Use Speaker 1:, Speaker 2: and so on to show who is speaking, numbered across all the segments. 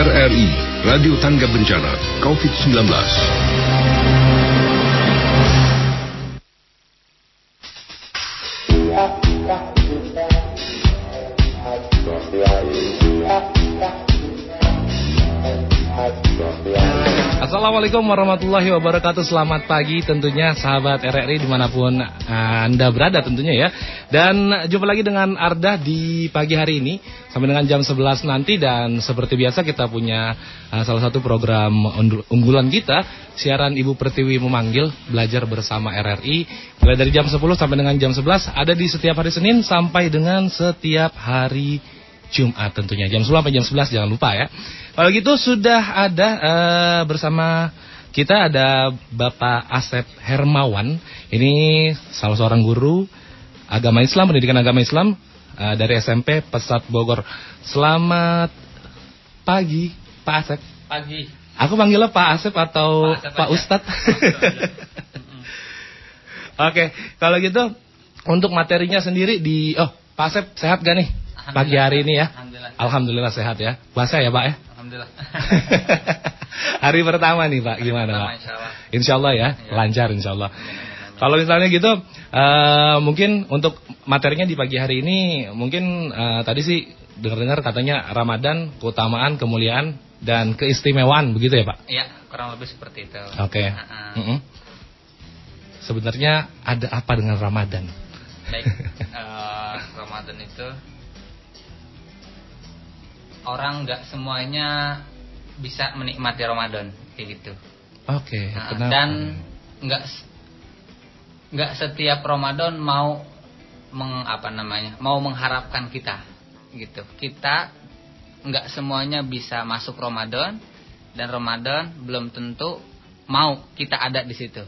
Speaker 1: RRI Radio Tangga Bencana COVID-19.
Speaker 2: Assalamualaikum warahmatullahi wabarakatuh. Selamat pagi tentunya sahabat RRI di mana pun Anda berada tentunya ya. Dan jumpa lagi dengan Arda di pagi hari ini Sampai dengan jam 11 nanti. Dan seperti biasa kita punya uh, salah satu program unggulan kita Siaran Ibu Pertiwi memanggil Belajar bersama RRI Mulai dari jam 10 sampai dengan jam 11 Ada di setiap hari Senin sampai dengan setiap hari Jumat tentunya jam 10 sampai jam 11 jangan lupa ya. Kalau gitu sudah ada uh, bersama kita ada Bapak Asep Hermawan. Ini salah seorang guru agama Islam, pendidikan agama Islam uh, dari SMP Pesat Bogor. Selamat pagi Pak Asep.
Speaker 3: Pagi.
Speaker 2: Aku manggilnya Pak Asep atau Pak, Asep Pak Ustadz. Oke, kalau gitu untuk materinya sendiri di oh Pak Asep sehat gak nih? Pagi hari ini ya.
Speaker 3: Alhamdulillah.
Speaker 2: Alhamdulillah sehat ya. Puasa ya Pak ya?
Speaker 3: Alhamdulillah.
Speaker 2: hari pertama nih Pak, gimana Pak? Insya Allah ya, ya. lancar insya Allah. Kalau misalnya gitu, uh, mungkin untuk materinya di pagi hari ini, mungkin uh, tadi sih dengar-dengar katanya Ramadan, keutamaan, kemuliaan, dan keistimewaan, begitu ya Pak?
Speaker 3: Iya, kurang lebih seperti itu.
Speaker 2: Oke. Okay. Uh -uh. uh -uh. Sebenarnya ada apa dengan Ramadan?
Speaker 3: Baik, uh, Ramadan itu orang nggak semuanya bisa menikmati Ramadan kayak gitu.
Speaker 2: Oke. Okay,
Speaker 3: nah, dan nggak nggak setiap Ramadan mau meng apa namanya mau mengharapkan kita gitu. Kita nggak semuanya bisa masuk Ramadan dan Ramadan belum tentu mau kita ada di situ.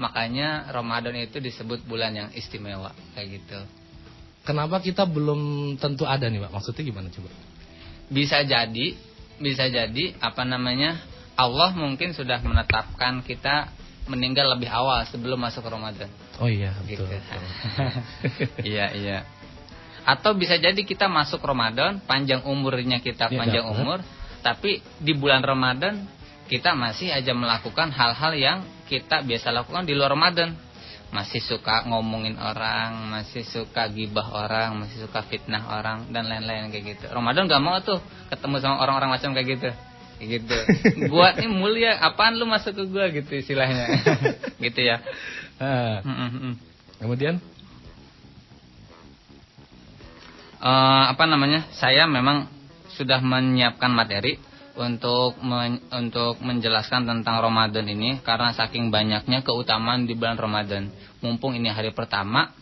Speaker 3: Makanya Ramadan itu disebut bulan yang istimewa kayak gitu.
Speaker 2: Kenapa kita belum tentu ada nih, Pak? Maksudnya gimana coba?
Speaker 3: Bisa jadi bisa jadi apa namanya Allah mungkin sudah menetapkan kita meninggal lebih awal sebelum masuk Ramadan.
Speaker 2: Oh iya, betul. Gitu.
Speaker 3: iya, iya. Atau bisa jadi kita masuk Ramadan, panjang umurnya kita ya, panjang ya, umur, tapi di bulan Ramadan kita masih aja melakukan hal-hal yang kita biasa lakukan di luar Ramadan masih suka ngomongin orang, masih suka gibah orang, masih suka fitnah orang dan lain-lain kayak gitu. Ramadan gak mau tuh ketemu sama orang-orang macam kayak gitu. Kayak gitu. gua nih mulia, apaan lu masuk ke gua gitu istilahnya. gitu ya.
Speaker 2: Uh, Kemudian
Speaker 3: uh, apa namanya? Saya memang sudah menyiapkan materi untuk men, untuk menjelaskan tentang Ramadan ini karena saking banyaknya keutamaan di bulan Ramadan. Mumpung ini hari pertama,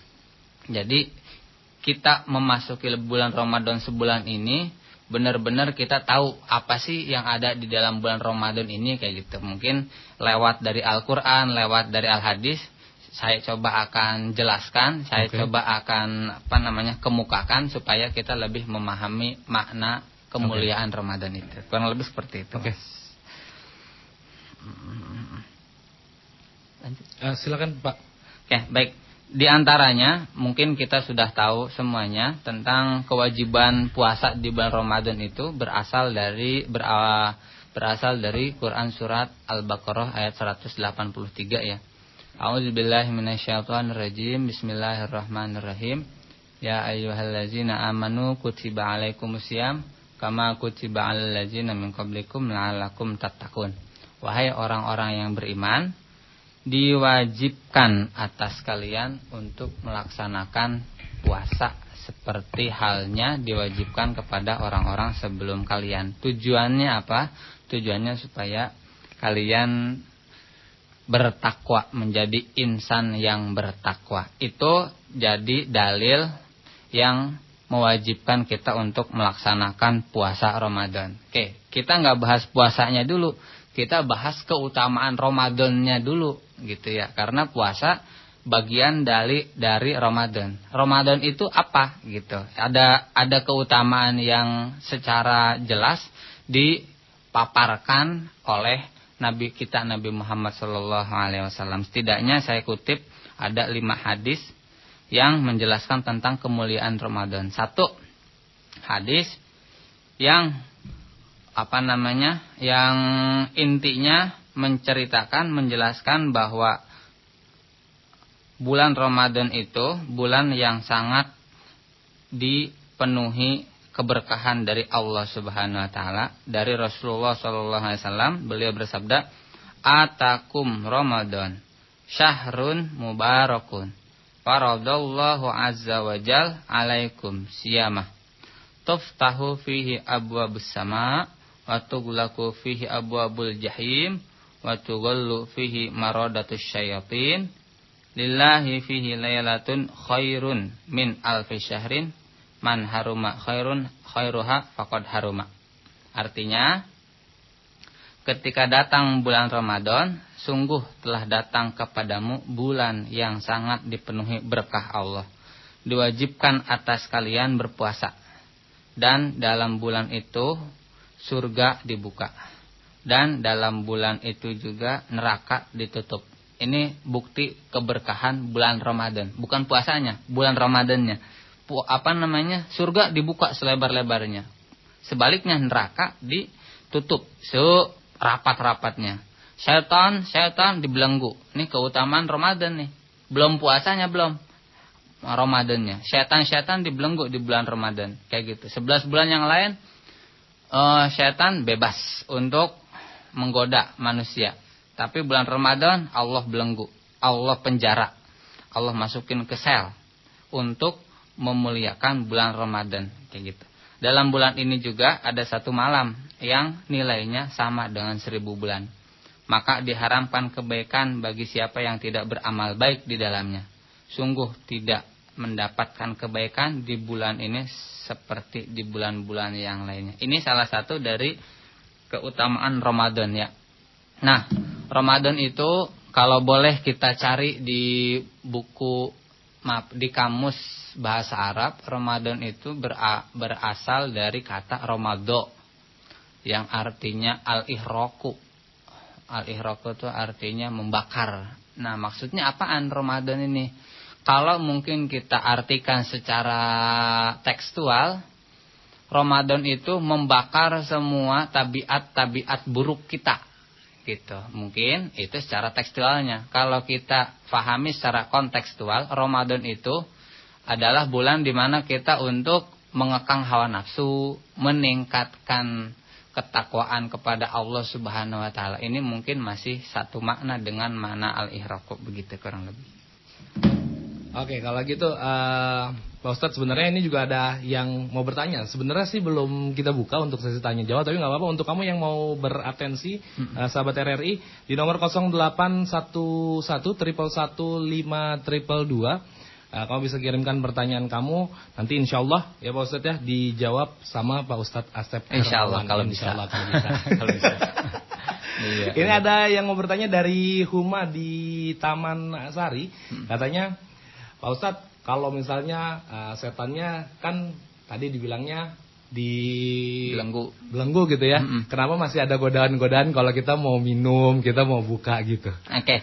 Speaker 3: jadi kita memasuki bulan Ramadan sebulan ini benar-benar kita tahu apa sih yang ada di dalam bulan Ramadan ini kayak gitu. Mungkin lewat dari Al-Qur'an, lewat dari Al-Hadis saya coba akan jelaskan, saya okay. coba akan apa namanya kemukakan supaya kita lebih memahami makna kemuliaan okay. Ramadan itu. Kurang lebih seperti itu.
Speaker 2: Oke. Okay. Uh, silakan Pak.
Speaker 3: Oke, okay, baik. Di antaranya mungkin kita sudah tahu semuanya tentang kewajiban puasa di bulan Ramadan itu berasal dari berasal dari Quran surat Al-Baqarah ayat 183 ya. A'udzubillahi minasyaitonirrajim. Bismillahirrahmanirrahim. Ya ayyuhallazina amanu kutiba alaikumusiyam kama kutiba min qablikum la'allakum tattaqun. Wahai orang-orang yang beriman, diwajibkan atas kalian untuk melaksanakan puasa seperti halnya diwajibkan kepada orang-orang sebelum kalian. Tujuannya apa? Tujuannya supaya kalian bertakwa, menjadi insan yang bertakwa. Itu jadi dalil yang mewajibkan kita untuk melaksanakan puasa Ramadan. Oke, kita nggak bahas puasanya dulu, kita bahas keutamaan Ramadannya dulu, gitu ya. Karena puasa bagian dari dari Ramadan. Ramadan itu apa, gitu? Ada ada keutamaan yang secara jelas dipaparkan oleh Nabi kita Nabi Muhammad Shallallahu Alaihi Wasallam. Setidaknya saya kutip ada lima hadis yang menjelaskan tentang kemuliaan Ramadan. Satu, hadis yang apa namanya yang intinya menceritakan menjelaskan bahwa bulan Ramadan itu bulan yang sangat dipenuhi keberkahan dari Allah Subhanahu wa taala dari Rasulullah sallallahu alaihi wasallam beliau bersabda atakum Ramadan syahrun mubarakun faradallahu azza wa jal alaikum siyamah. Tuftahu fihi abwabus sama wa tughlaqu fihi abwabul jahim wa fihi maradatus syayatin. Lillahi fihi laylatun khairun min alfi syahrin. Man haruma khairun khairuha faqad haruma. Artinya ketika datang bulan Ramadan sungguh telah datang kepadamu bulan yang sangat dipenuhi berkah Allah diwajibkan atas kalian berpuasa dan dalam bulan itu surga dibuka dan dalam bulan itu juga neraka ditutup ini bukti keberkahan bulan Ramadan, bukan puasanya, bulan Ramadannya. Pu apa namanya? Surga dibuka selebar-lebarnya. Sebaliknya neraka ditutup serapat-rapatnya. Setan, setan dibelenggu. Ini keutamaan Ramadan nih. Belum puasanya belum. Ramadannya. Setan-setan dibelenggu di bulan Ramadan. Kayak gitu. 11 bulan yang lain uh, setan bebas untuk menggoda manusia. Tapi bulan Ramadan Allah belenggu, Allah penjara, Allah masukin ke sel untuk memuliakan bulan Ramadan kayak gitu. Dalam bulan ini juga ada satu malam yang nilainya sama dengan seribu bulan. Maka diharamkan kebaikan bagi siapa yang tidak beramal baik di dalamnya. Sungguh tidak mendapatkan kebaikan di bulan ini seperti di bulan-bulan yang lainnya. Ini salah satu dari keutamaan Ramadan ya. Nah, Ramadan itu kalau boleh kita cari di buku maaf di kamus bahasa Arab, Ramadan itu berasal dari kata Romado yang artinya al-ihraku. Al-ihraku itu artinya membakar. Nah, maksudnya apaan Ramadan ini? Kalau mungkin kita artikan secara tekstual, Ramadan itu membakar semua tabiat-tabiat buruk kita gitu. Mungkin itu secara tekstualnya. Kalau kita fahami secara kontekstual, Ramadan itu adalah bulan di mana kita untuk mengekang hawa nafsu, meningkatkan ketakwaan kepada Allah Subhanahu wa taala. Ini mungkin masih satu makna dengan mana al-ihraq begitu kurang lebih.
Speaker 2: Oke, kalau gitu uh, Pak Ustadz sebenarnya ini juga ada yang mau bertanya. Sebenarnya sih belum kita buka untuk sesi tanya jawab, tapi nggak apa-apa untuk kamu yang mau beratensi hmm. uh, sahabat RRI di nomor 0811 triple satu lima triple dua. Uh, kamu bisa kirimkan pertanyaan kamu nanti insya Allah ya Pak Ustadz ya dijawab sama Pak Ustadz Asep
Speaker 3: Insya Allah kalau bisa. Allah kalau bisa. kalau bisa.
Speaker 2: Iya, Ini iya. ada yang mau bertanya dari Huma di Taman Sari. Hmm. Katanya Pak Ustadz, kalau misalnya uh, setannya kan tadi dibilangnya di
Speaker 3: belenggu
Speaker 2: belenggu gitu ya. Mm -mm. Kenapa masih ada godaan-godaan kalau kita mau minum, kita mau buka gitu?
Speaker 3: Oke. Okay.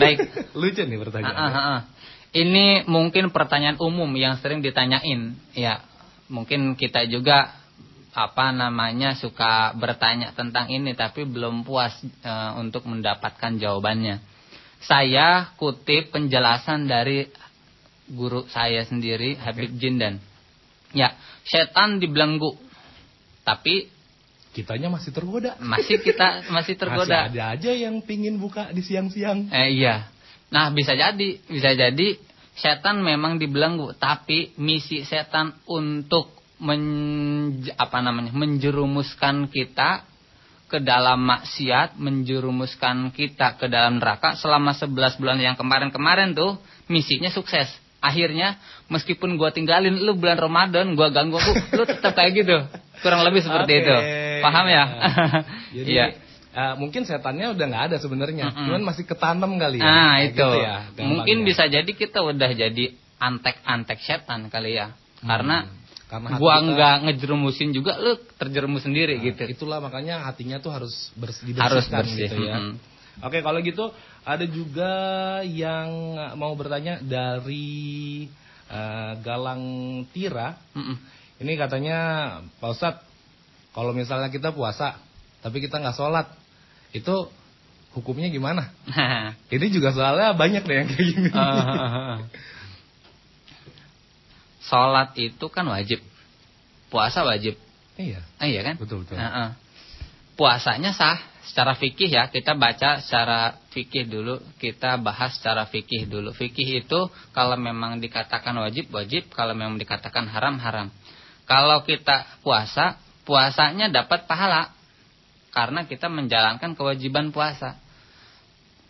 Speaker 3: Baik.
Speaker 2: Lucu nih pertanyaan. Uh, uh, uh.
Speaker 3: Ini mungkin pertanyaan umum yang sering ditanyain. Ya, mungkin kita juga apa namanya suka bertanya tentang ini tapi belum puas e, untuk mendapatkan jawabannya. Saya kutip penjelasan dari guru saya sendiri okay. Habib Jindan. Ya, setan dibelenggu. Tapi
Speaker 2: kitanya masih tergoda.
Speaker 3: Masih kita masih tergoda.
Speaker 2: masih ada aja yang pingin buka di siang-siang.
Speaker 3: Eh iya. Nah, bisa jadi, bisa jadi setan memang dibelenggu, tapi misi setan untuk men, apa namanya? menjerumuskan kita ke dalam maksiat, menjerumuskan kita ke dalam neraka selama 11 bulan yang kemarin-kemarin tuh misinya sukses akhirnya meskipun gua tinggalin lu bulan Ramadan gua ganggu lu, lu tetap kayak gitu kurang lebih seperti okay. itu paham ya
Speaker 2: jadi ya. Uh, mungkin setannya udah nggak ada sebenarnya, mm -hmm. cuman masih ketanam kali ya.
Speaker 3: Nah itu, gitu ya, mungkin bisa jadi kita udah jadi antek-antek setan kali ya, hmm. karena karena gua kita, nggak ngejerumusin juga, lu terjerumus sendiri nah, gitu.
Speaker 2: Itulah makanya hatinya tuh harus bersih, harus bersih gitu ya. Mm -hmm. Oke, kalau gitu ada juga yang mau bertanya dari uh, Galang Tira. Mm -mm. Ini katanya Pak Ustadz, kalau misalnya kita puasa tapi kita nggak sholat, itu hukumnya gimana? Ini juga soalnya banyak deh yang kayak gini.
Speaker 3: Sholat itu kan wajib, puasa wajib.
Speaker 2: Iya.
Speaker 3: Ah, iya kan?
Speaker 2: Betul betul.
Speaker 3: Uh -uh. Puasanya sah secara fikih ya. Kita baca secara fikih dulu, kita bahas secara fikih dulu. Fikih itu kalau memang dikatakan wajib wajib, kalau memang dikatakan haram haram. Kalau kita puasa, puasanya dapat pahala karena kita menjalankan kewajiban puasa.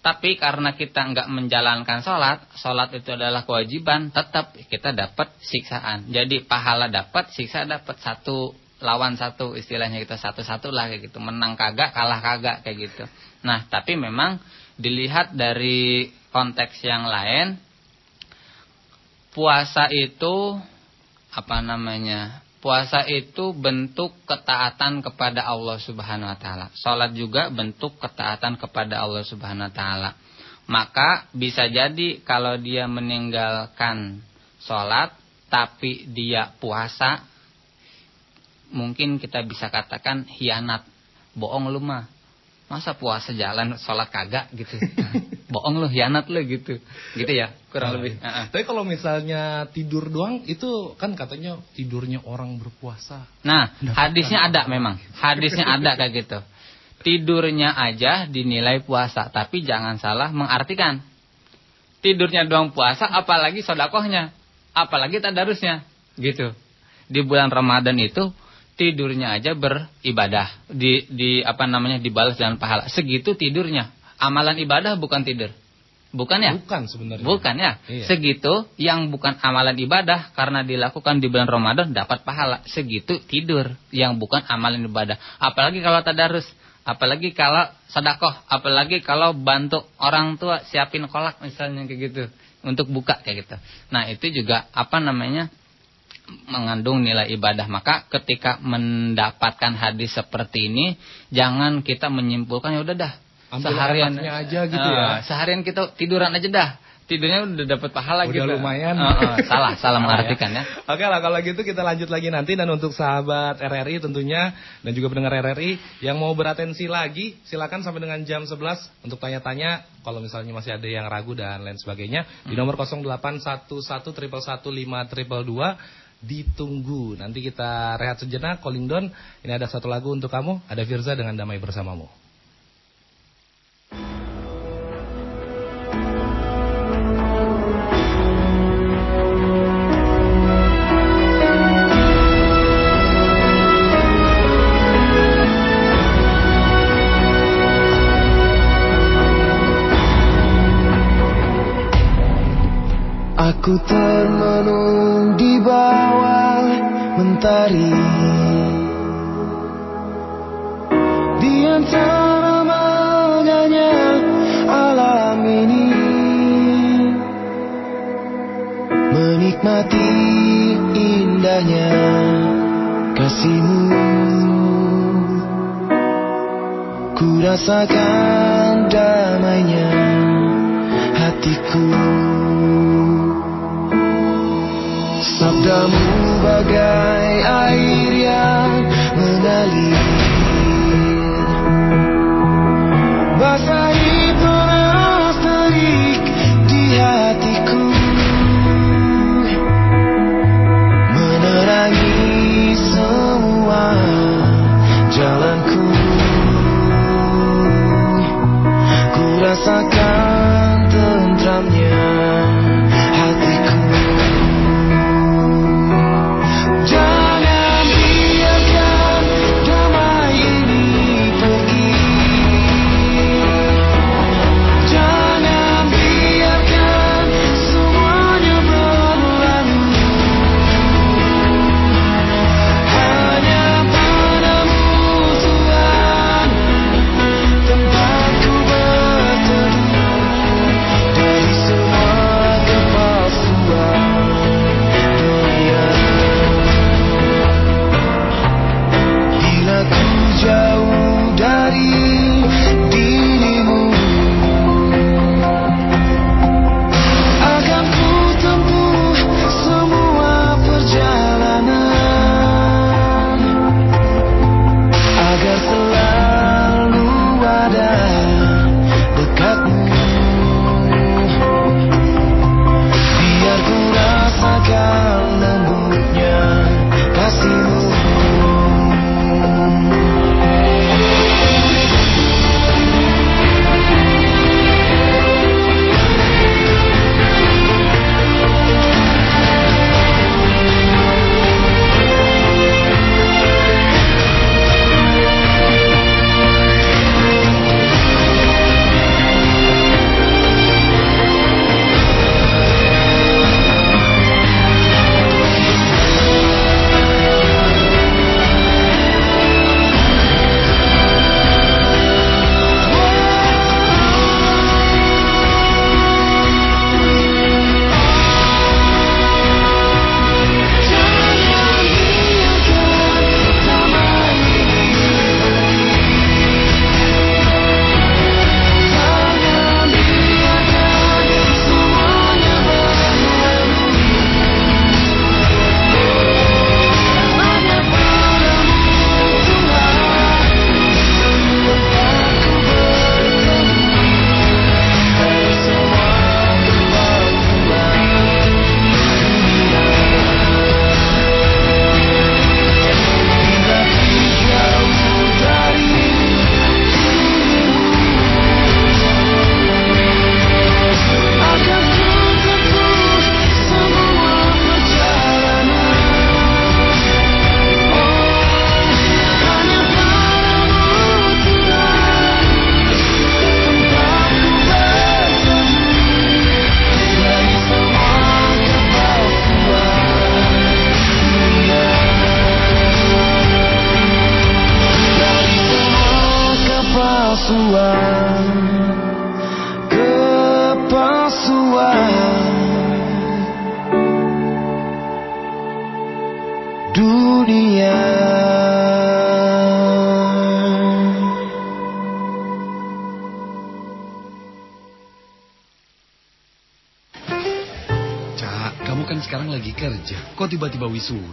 Speaker 3: Tapi karena kita nggak menjalankan sholat, sholat itu adalah kewajiban, tetap kita dapat siksaan. Jadi pahala dapat, siksa dapat satu lawan satu istilahnya kita satu-satu lah kayak gitu. Menang kagak, kalah kagak kayak gitu. Nah tapi memang dilihat dari konteks yang lain, puasa itu apa namanya? Puasa itu bentuk ketaatan kepada Allah Subhanahu wa taala. Salat juga bentuk ketaatan kepada Allah Subhanahu wa taala. Maka bisa jadi kalau dia meninggalkan salat tapi dia puasa mungkin kita bisa katakan hianat. Bohong lu mah. Masa puasa jalan sholat kagak gitu. Bohong lu, hianat lu gitu. Gitu ya, kurang
Speaker 2: Nah,
Speaker 3: lebih. Uh-uh.
Speaker 2: Tapi kalau misalnya tidur doang itu kan katanya tidurnya orang berpuasa.
Speaker 3: Nah, hadisnya ada memang. Hadisnya ada kayak gitu. Tidurnya aja dinilai puasa, tapi jangan salah mengartikan. Tidurnya doang puasa, apalagi sodakohnya, apalagi tadarusnya, gitu. Di bulan Ramadan itu tidurnya aja beribadah, di di apa namanya dibalas dengan pahala. Segitu tidurnya. Amalan ibadah bukan tidur. Bukan ya?
Speaker 2: Bukan sebenarnya.
Speaker 3: Bukan ya.
Speaker 2: Iya.
Speaker 3: Segitu yang bukan amalan ibadah karena dilakukan di bulan Ramadan dapat pahala. Segitu tidur yang bukan amalan ibadah. Apalagi kalau tadarus, apalagi kalau sedekah, apalagi kalau bantu orang tua siapin kolak misalnya kayak gitu untuk buka kayak gitu. Nah, itu juga apa namanya? Mengandung nilai ibadah. Maka ketika mendapatkan hadis seperti ini, jangan kita menyimpulkan ya udah dah
Speaker 2: Ambil
Speaker 3: seharian
Speaker 2: aja gitu
Speaker 3: Eh,
Speaker 2: ya.
Speaker 3: Seharian kita tiduran aja dah. Tidurnya udah dapat pahala
Speaker 2: Udah
Speaker 3: gitu.
Speaker 2: lumayan.
Speaker 3: Eh, eh, salah, salah
Speaker 2: Salah
Speaker 3: mengartikan ya.
Speaker 2: Oke lah kalau gitu kita lanjut lagi nanti dan untuk sahabat RRI tentunya dan juga pendengar RRI yang mau beratensi lagi silakan sampai dengan jam 11 untuk tanya-tanya kalau misalnya masih ada yang ragu dan lain sebagainya di nomor 0811115522 ditunggu. Nanti kita rehat sejenak calling down. Ini ada satu lagu untuk kamu, ada Firza dengan Damai Bersamamu.
Speaker 4: Aku termenung di bawah mentari. Di antara megahnya alam ini Menikmati indahnya kasihmu. Ku rasakan damainya hatiku Sabdamu bagai air yang mengalir. Basahi terus terik di hatiku. Menerangi semua jalanku. Ku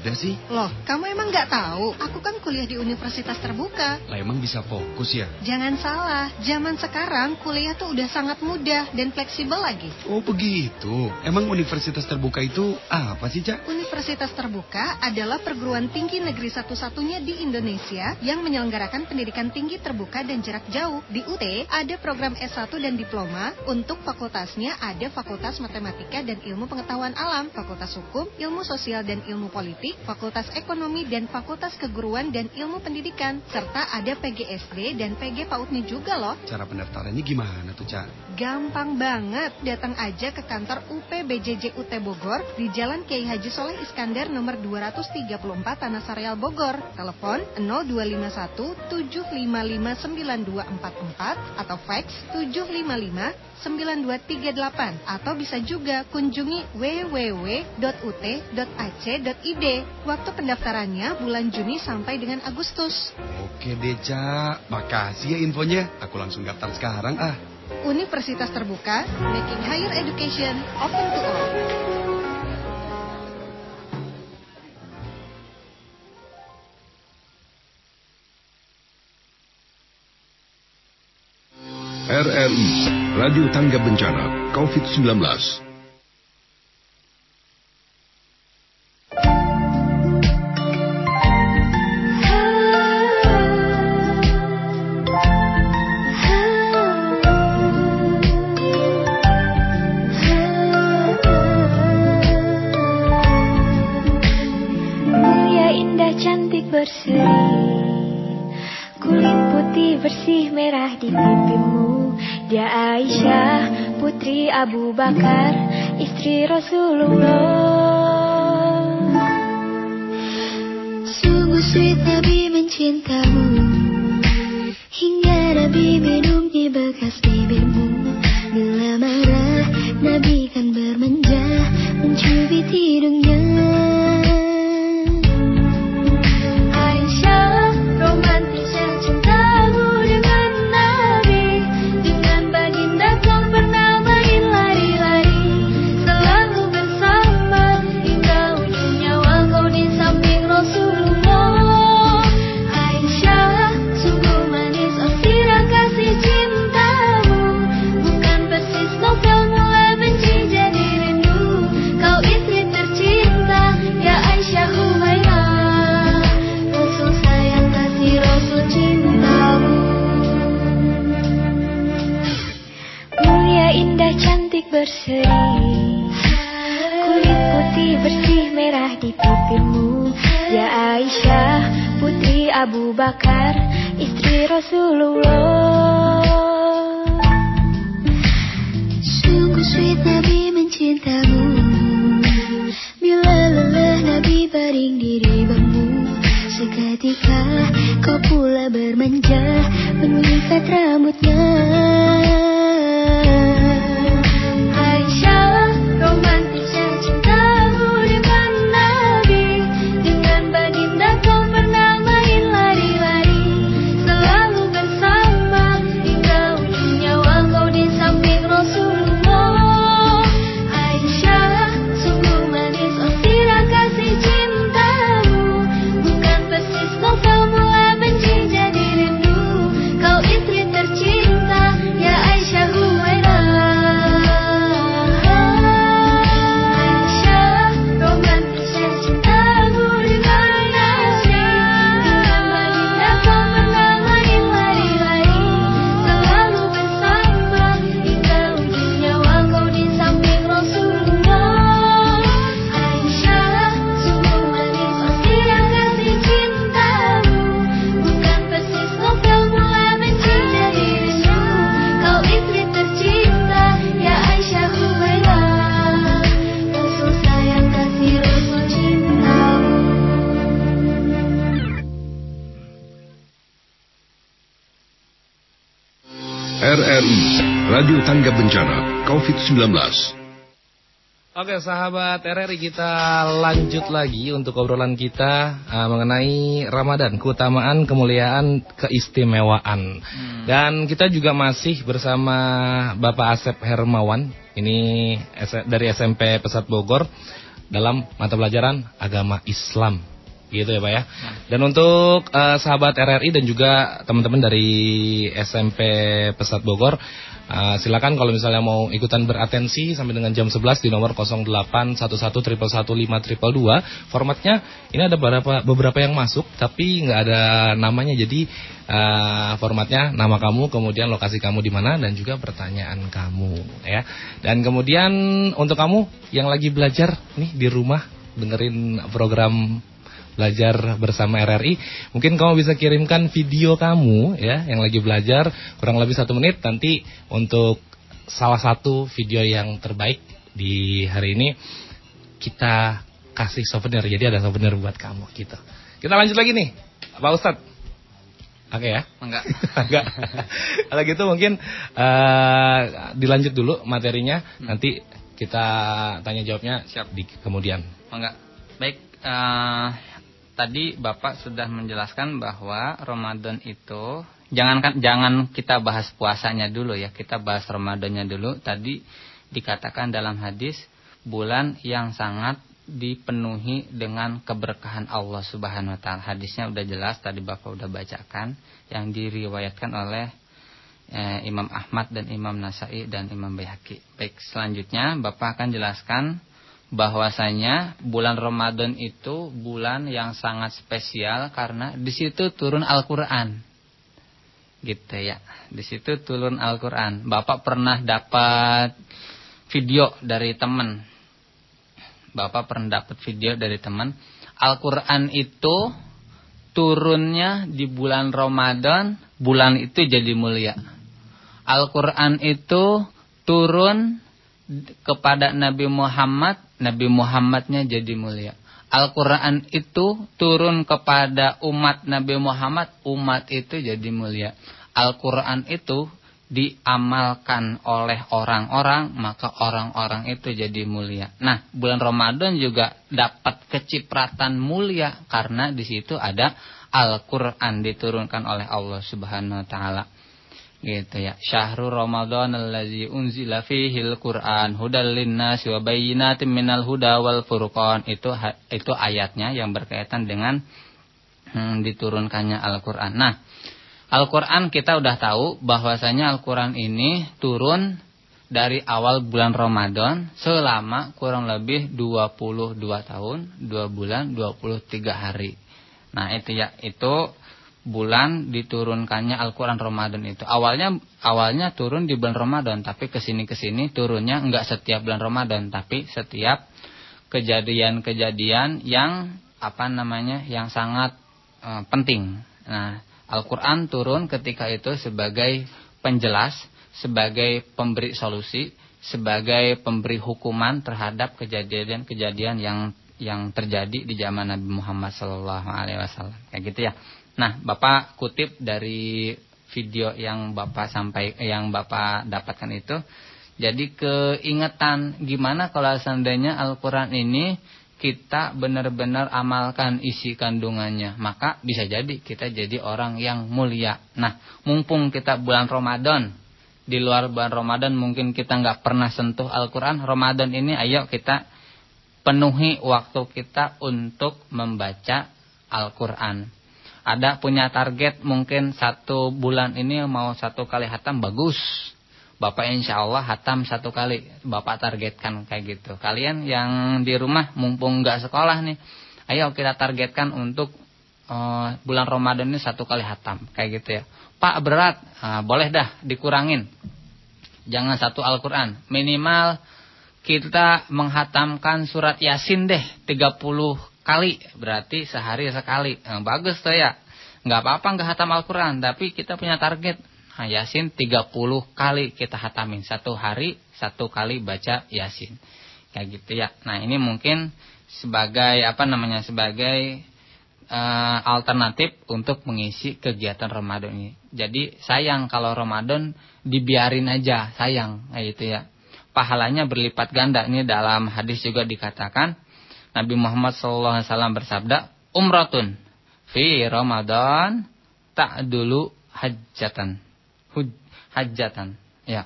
Speaker 5: wisuda sih?
Speaker 6: Loh, kamu emang nggak tahu? Aku kan kuliah di universitas terbuka.
Speaker 5: Lah emang bisa fokus ya?
Speaker 6: Jangan salah, zaman sekarang kuliah tuh udah sangat mudah dan fleksibel lagi.
Speaker 5: Oh begitu. Emang universitas terbuka itu apa sih, Cak?
Speaker 6: Universitas Terbuka adalah perguruan tinggi negeri satu-satunya di Indonesia yang menyelenggarakan pendidikan tinggi terbuka dan jarak jauh. Di UT ada program S1 dan diploma. Untuk fakultasnya ada Fakultas Matematika dan Ilmu Pengetahuan Alam, Fakultas Hukum, Ilmu Sosial dan Ilmu Politik, Fakultas Ekonomi dan Fakultas Keguruan dan Ilmu Pendidikan, serta ada PGSD dan PG PAUDnya juga loh.
Speaker 5: Cara pendaftarannya gimana tuh, Cak?
Speaker 6: Gampang banget, datang aja ke kantor UPBJJ UT Bogor di Jalan Kiai Haji Soleh Iskandar nomor 234 Tanah Sareal Bogor. Telepon 0251 755 9244 atau fax 755 9238 atau bisa juga kunjungi www.ut.ac.id. Waktu pendaftarannya bulan Juni sampai dengan Agustus.
Speaker 5: Oke deh, Cak. Makasih ya infonya. Aku langsung daftar sekarang ah.
Speaker 6: Universitas Terbuka, making higher education open to all.
Speaker 1: RRI Radio Tangga Bencana COVID-19
Speaker 7: berseri Kulit putih bersih merah di pipimu. Dia Aisyah putri Abu Bakar Istri Rasulullah. Sungguh sweet Nabi mencintamu. Hingga Nabi minum di bekas bibirmu. Bila marah Nabi kan bermanja Mencubit hidungnya Ya Aisyah putri Abu Bakar Istri Rasulullah. Sungguh sweet Nabi mencintamu. Bila lelah Nabi baring di ribamu Seketika kau pula bermanja Mengikat rambutnya
Speaker 2: Oke sahabat RRI kita lanjut lagi untuk obrolan kita uh, mengenai Ramadan, keutamaan, kemuliaan, keistimewaan.
Speaker 3: Hmm.
Speaker 2: Dan kita juga masih bersama Bapak Asep Hermawan, ini dari SMP Pesat Bogor dalam mata pelajaran agama Islam gitu ya Pak ya. Dan untuk uh, sahabat RRI dan juga teman-teman dari SMP Pesat Bogor Uh, silakan kalau misalnya mau ikutan beratensi sampai dengan jam 11 di nomor 0811111522. Formatnya ini ada beberapa beberapa yang masuk tapi nggak ada namanya. Jadi uh, formatnya nama kamu, kemudian lokasi kamu di mana dan juga pertanyaan kamu ya. Dan kemudian untuk kamu yang lagi belajar nih di rumah dengerin program belajar bersama RRI. Mungkin kamu bisa kirimkan video kamu ya yang lagi belajar kurang lebih satu menit nanti untuk salah satu video yang terbaik di hari ini kita kasih souvenir. Jadi ada souvenir buat kamu gitu. Kita lanjut lagi nih, Pak Ustadz. Oke ya?
Speaker 3: Enggak.
Speaker 2: Enggak. Kalau gitu mungkin uh, dilanjut dulu materinya. Nanti kita tanya jawabnya
Speaker 3: Siap.
Speaker 2: di kemudian.
Speaker 3: Enggak. Baik, eh, tadi Bapak sudah menjelaskan bahwa Ramadan itu jangankan jangan kita bahas puasanya dulu ya, kita bahas Ramadannya dulu. Tadi dikatakan dalam hadis bulan yang sangat dipenuhi dengan keberkahan Allah Subhanahu wa taala. Hadisnya udah jelas tadi Bapak udah bacakan yang diriwayatkan oleh eh, Imam Ahmad dan Imam Nasai dan Imam Baihaqi. Baik, selanjutnya Bapak akan jelaskan bahwasanya bulan Ramadan itu bulan yang sangat spesial karena di situ turun Al-Qur'an. Gitu ya. Di situ turun Al-Qur'an. Bapak pernah dapat video dari teman. Bapak pernah dapat video dari teman. Al-Qur'an itu turunnya di bulan Ramadan, bulan itu jadi mulia. Al-Qur'an itu turun kepada Nabi Muhammad, Nabi Muhammadnya jadi mulia. Al-Quran itu turun kepada umat Nabi Muhammad, umat itu jadi mulia. Al-Quran itu diamalkan oleh orang-orang, maka orang-orang itu jadi mulia. Nah, bulan Ramadan juga dapat kecipratan mulia karena di situ ada Al-Quran diturunkan oleh Allah Subhanahu Wa Taala gitu ya. Syahrul ramadan allazi unzila fihil quran hudal linnas wa bayyinatin minal huda wal furqan. Itu itu ayatnya yang berkaitan dengan hmm, diturunkannya Al-Qur'an. Nah Al-Qur'an kita udah tahu bahwasanya Al-Qur'an ini turun dari awal bulan Ramadan selama kurang lebih 22 tahun 2 bulan 23 hari. Nah itu ya itu bulan diturunkannya Al-Quran Ramadan itu. Awalnya awalnya turun di bulan Ramadan, tapi ke sini ke sini turunnya enggak setiap bulan Ramadan, tapi setiap kejadian-kejadian yang apa namanya yang sangat uh, penting. Nah, Al-Quran turun ketika itu sebagai penjelas, sebagai pemberi solusi, sebagai pemberi hukuman terhadap kejadian-kejadian yang yang terjadi di zaman Nabi Muhammad SAW. Kayak gitu ya. Nah, Bapak kutip dari video yang Bapak sampai yang Bapak dapatkan itu. Jadi keingetan gimana kalau seandainya Al-Qur'an ini kita benar-benar amalkan isi kandungannya, maka bisa jadi kita jadi orang yang mulia. Nah, mumpung kita bulan Ramadan, di luar bulan Ramadan mungkin kita nggak pernah sentuh Al-Qur'an, Ramadan ini ayo kita penuhi waktu kita untuk membaca Al-Qur'an ada punya target mungkin satu bulan ini mau satu kali hatam bagus. Bapak insya Allah hatam satu kali. Bapak targetkan kayak gitu. Kalian yang di rumah mumpung nggak sekolah nih. Ayo kita targetkan untuk uh, bulan Ramadan ini satu kali hatam. Kayak gitu ya. Pak berat. Nah, boleh dah dikurangin. Jangan satu Al-Quran. Minimal kita menghatamkan surat Yasin deh 30 kali berarti sehari sekali. Nah, bagus tuh ya. Nggak apa-apa nggak hatam Al-Quran tapi kita punya target. Nah, Yasin 30 kali kita hatamin. Satu hari satu kali baca Yasin. Kayak gitu ya. Nah ini mungkin sebagai apa namanya sebagai eh, alternatif untuk mengisi kegiatan Ramadan ini. Jadi sayang kalau Ramadan dibiarin aja, sayang. Kayak gitu ya. Pahalanya berlipat ganda. Ini dalam hadis juga dikatakan Nabi Muhammad SAW bersabda, "Umratun fi Ramadan tak dulu hajatan." Hajatan, ya.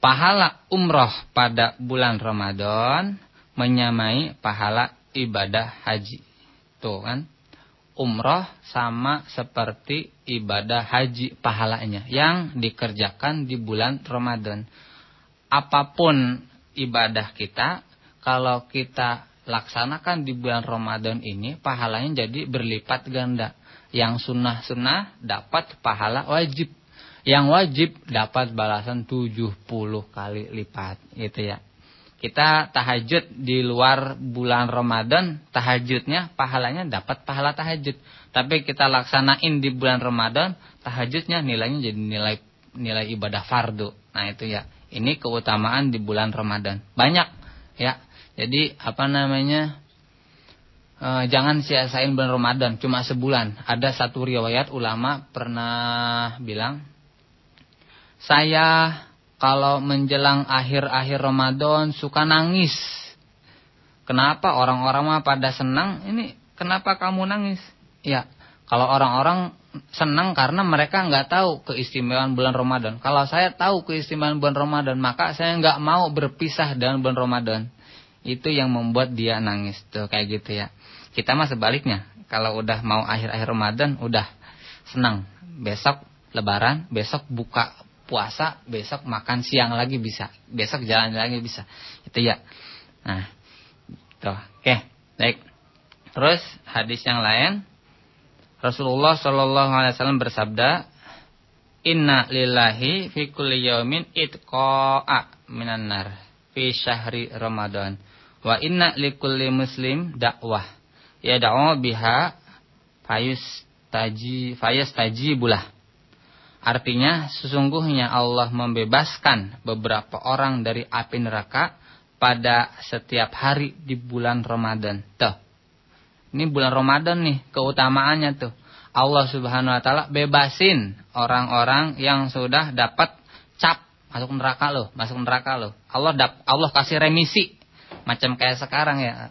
Speaker 3: Pahala umroh pada bulan Ramadan menyamai pahala ibadah haji. Tuh kan. Umroh sama seperti ibadah haji pahalanya yang dikerjakan di bulan Ramadan. Apa pun ibadah kita, kalau kita laksanakan di bulan Ramadan ini, pahalanya jadi berlipat ganda. Yang sunnah-sunnah dapat pahala wajib. Yang wajib dapat balasan 70 kali lipat. Gitu ya kita tahajud di luar bulan Ramadan, tahajudnya pahalanya dapat pahala tahajud. Tapi kita laksanain di bulan Ramadan, tahajudnya nilainya jadi nilai nilai ibadah fardu. Nah, itu ya. Ini keutamaan di bulan Ramadan. Banyak ya. Jadi apa namanya? E, jangan sia-siain bulan Ramadan cuma sebulan. Ada satu riwayat ulama pernah bilang saya kalau menjelang akhir-akhir Ramadan suka nangis. Kenapa orang-orang mah pada senang? Ini kenapa kamu nangis? Ya, kalau orang-orang senang karena mereka nggak tahu keistimewaan bulan Ramadan. Kalau saya tahu keistimewaan bulan Ramadan, maka saya nggak mau berpisah dengan bulan Ramadan. Itu yang membuat dia nangis tuh kayak gitu ya. Kita mah sebaliknya. Kalau udah mau akhir-akhir Ramadan, udah senang. Besok Lebaran, besok buka puasa, besok makan siang lagi bisa. Besok jalan lagi bisa. Itu ya. Nah, tuh. Oke, baik. Terus hadis yang lain Rasulullah Shallallahu alaihi wasallam bersabda, "Inna lillahi fi kulli yaumin itqa'a minan nar fi syahri Ramadan wa inna likulli muslim dakwah yad'u biha fayus taji fayas taji bulah." Artinya sesungguhnya Allah membebaskan beberapa orang dari api neraka pada setiap hari di bulan Ramadan. Tuh. Ini bulan Ramadan nih keutamaannya tuh. Allah Subhanahu wa taala bebasin orang-orang yang sudah dapat cap masuk neraka loh, masuk neraka loh. Allah dap, Allah kasih remisi. Macam kayak sekarang ya.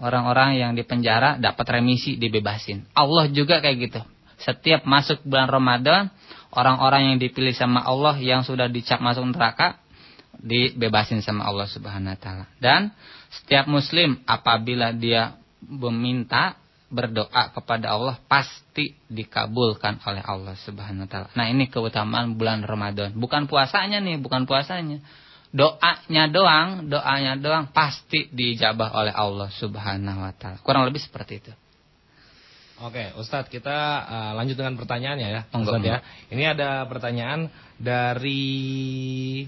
Speaker 3: Orang-orang yang di penjara dapat remisi dibebasin. Allah juga kayak gitu. Setiap masuk bulan Ramadan orang-orang yang dipilih sama Allah yang sudah dicap masuk neraka dibebasin sama Allah Subhanahu wa taala. Dan setiap muslim apabila dia meminta berdoa kepada Allah pasti dikabulkan oleh Allah Subhanahu wa taala. Nah, ini keutamaan bulan Ramadan. Bukan puasanya nih, bukan puasanya. Doanya doang, doanya doang pasti dijabah oleh Allah Subhanahu wa taala. Kurang lebih seperti itu.
Speaker 2: Oke, Ustadz kita uh, lanjut dengan pertanyaannya ya,
Speaker 3: Ustadz
Speaker 2: ya. Ini ada pertanyaan dari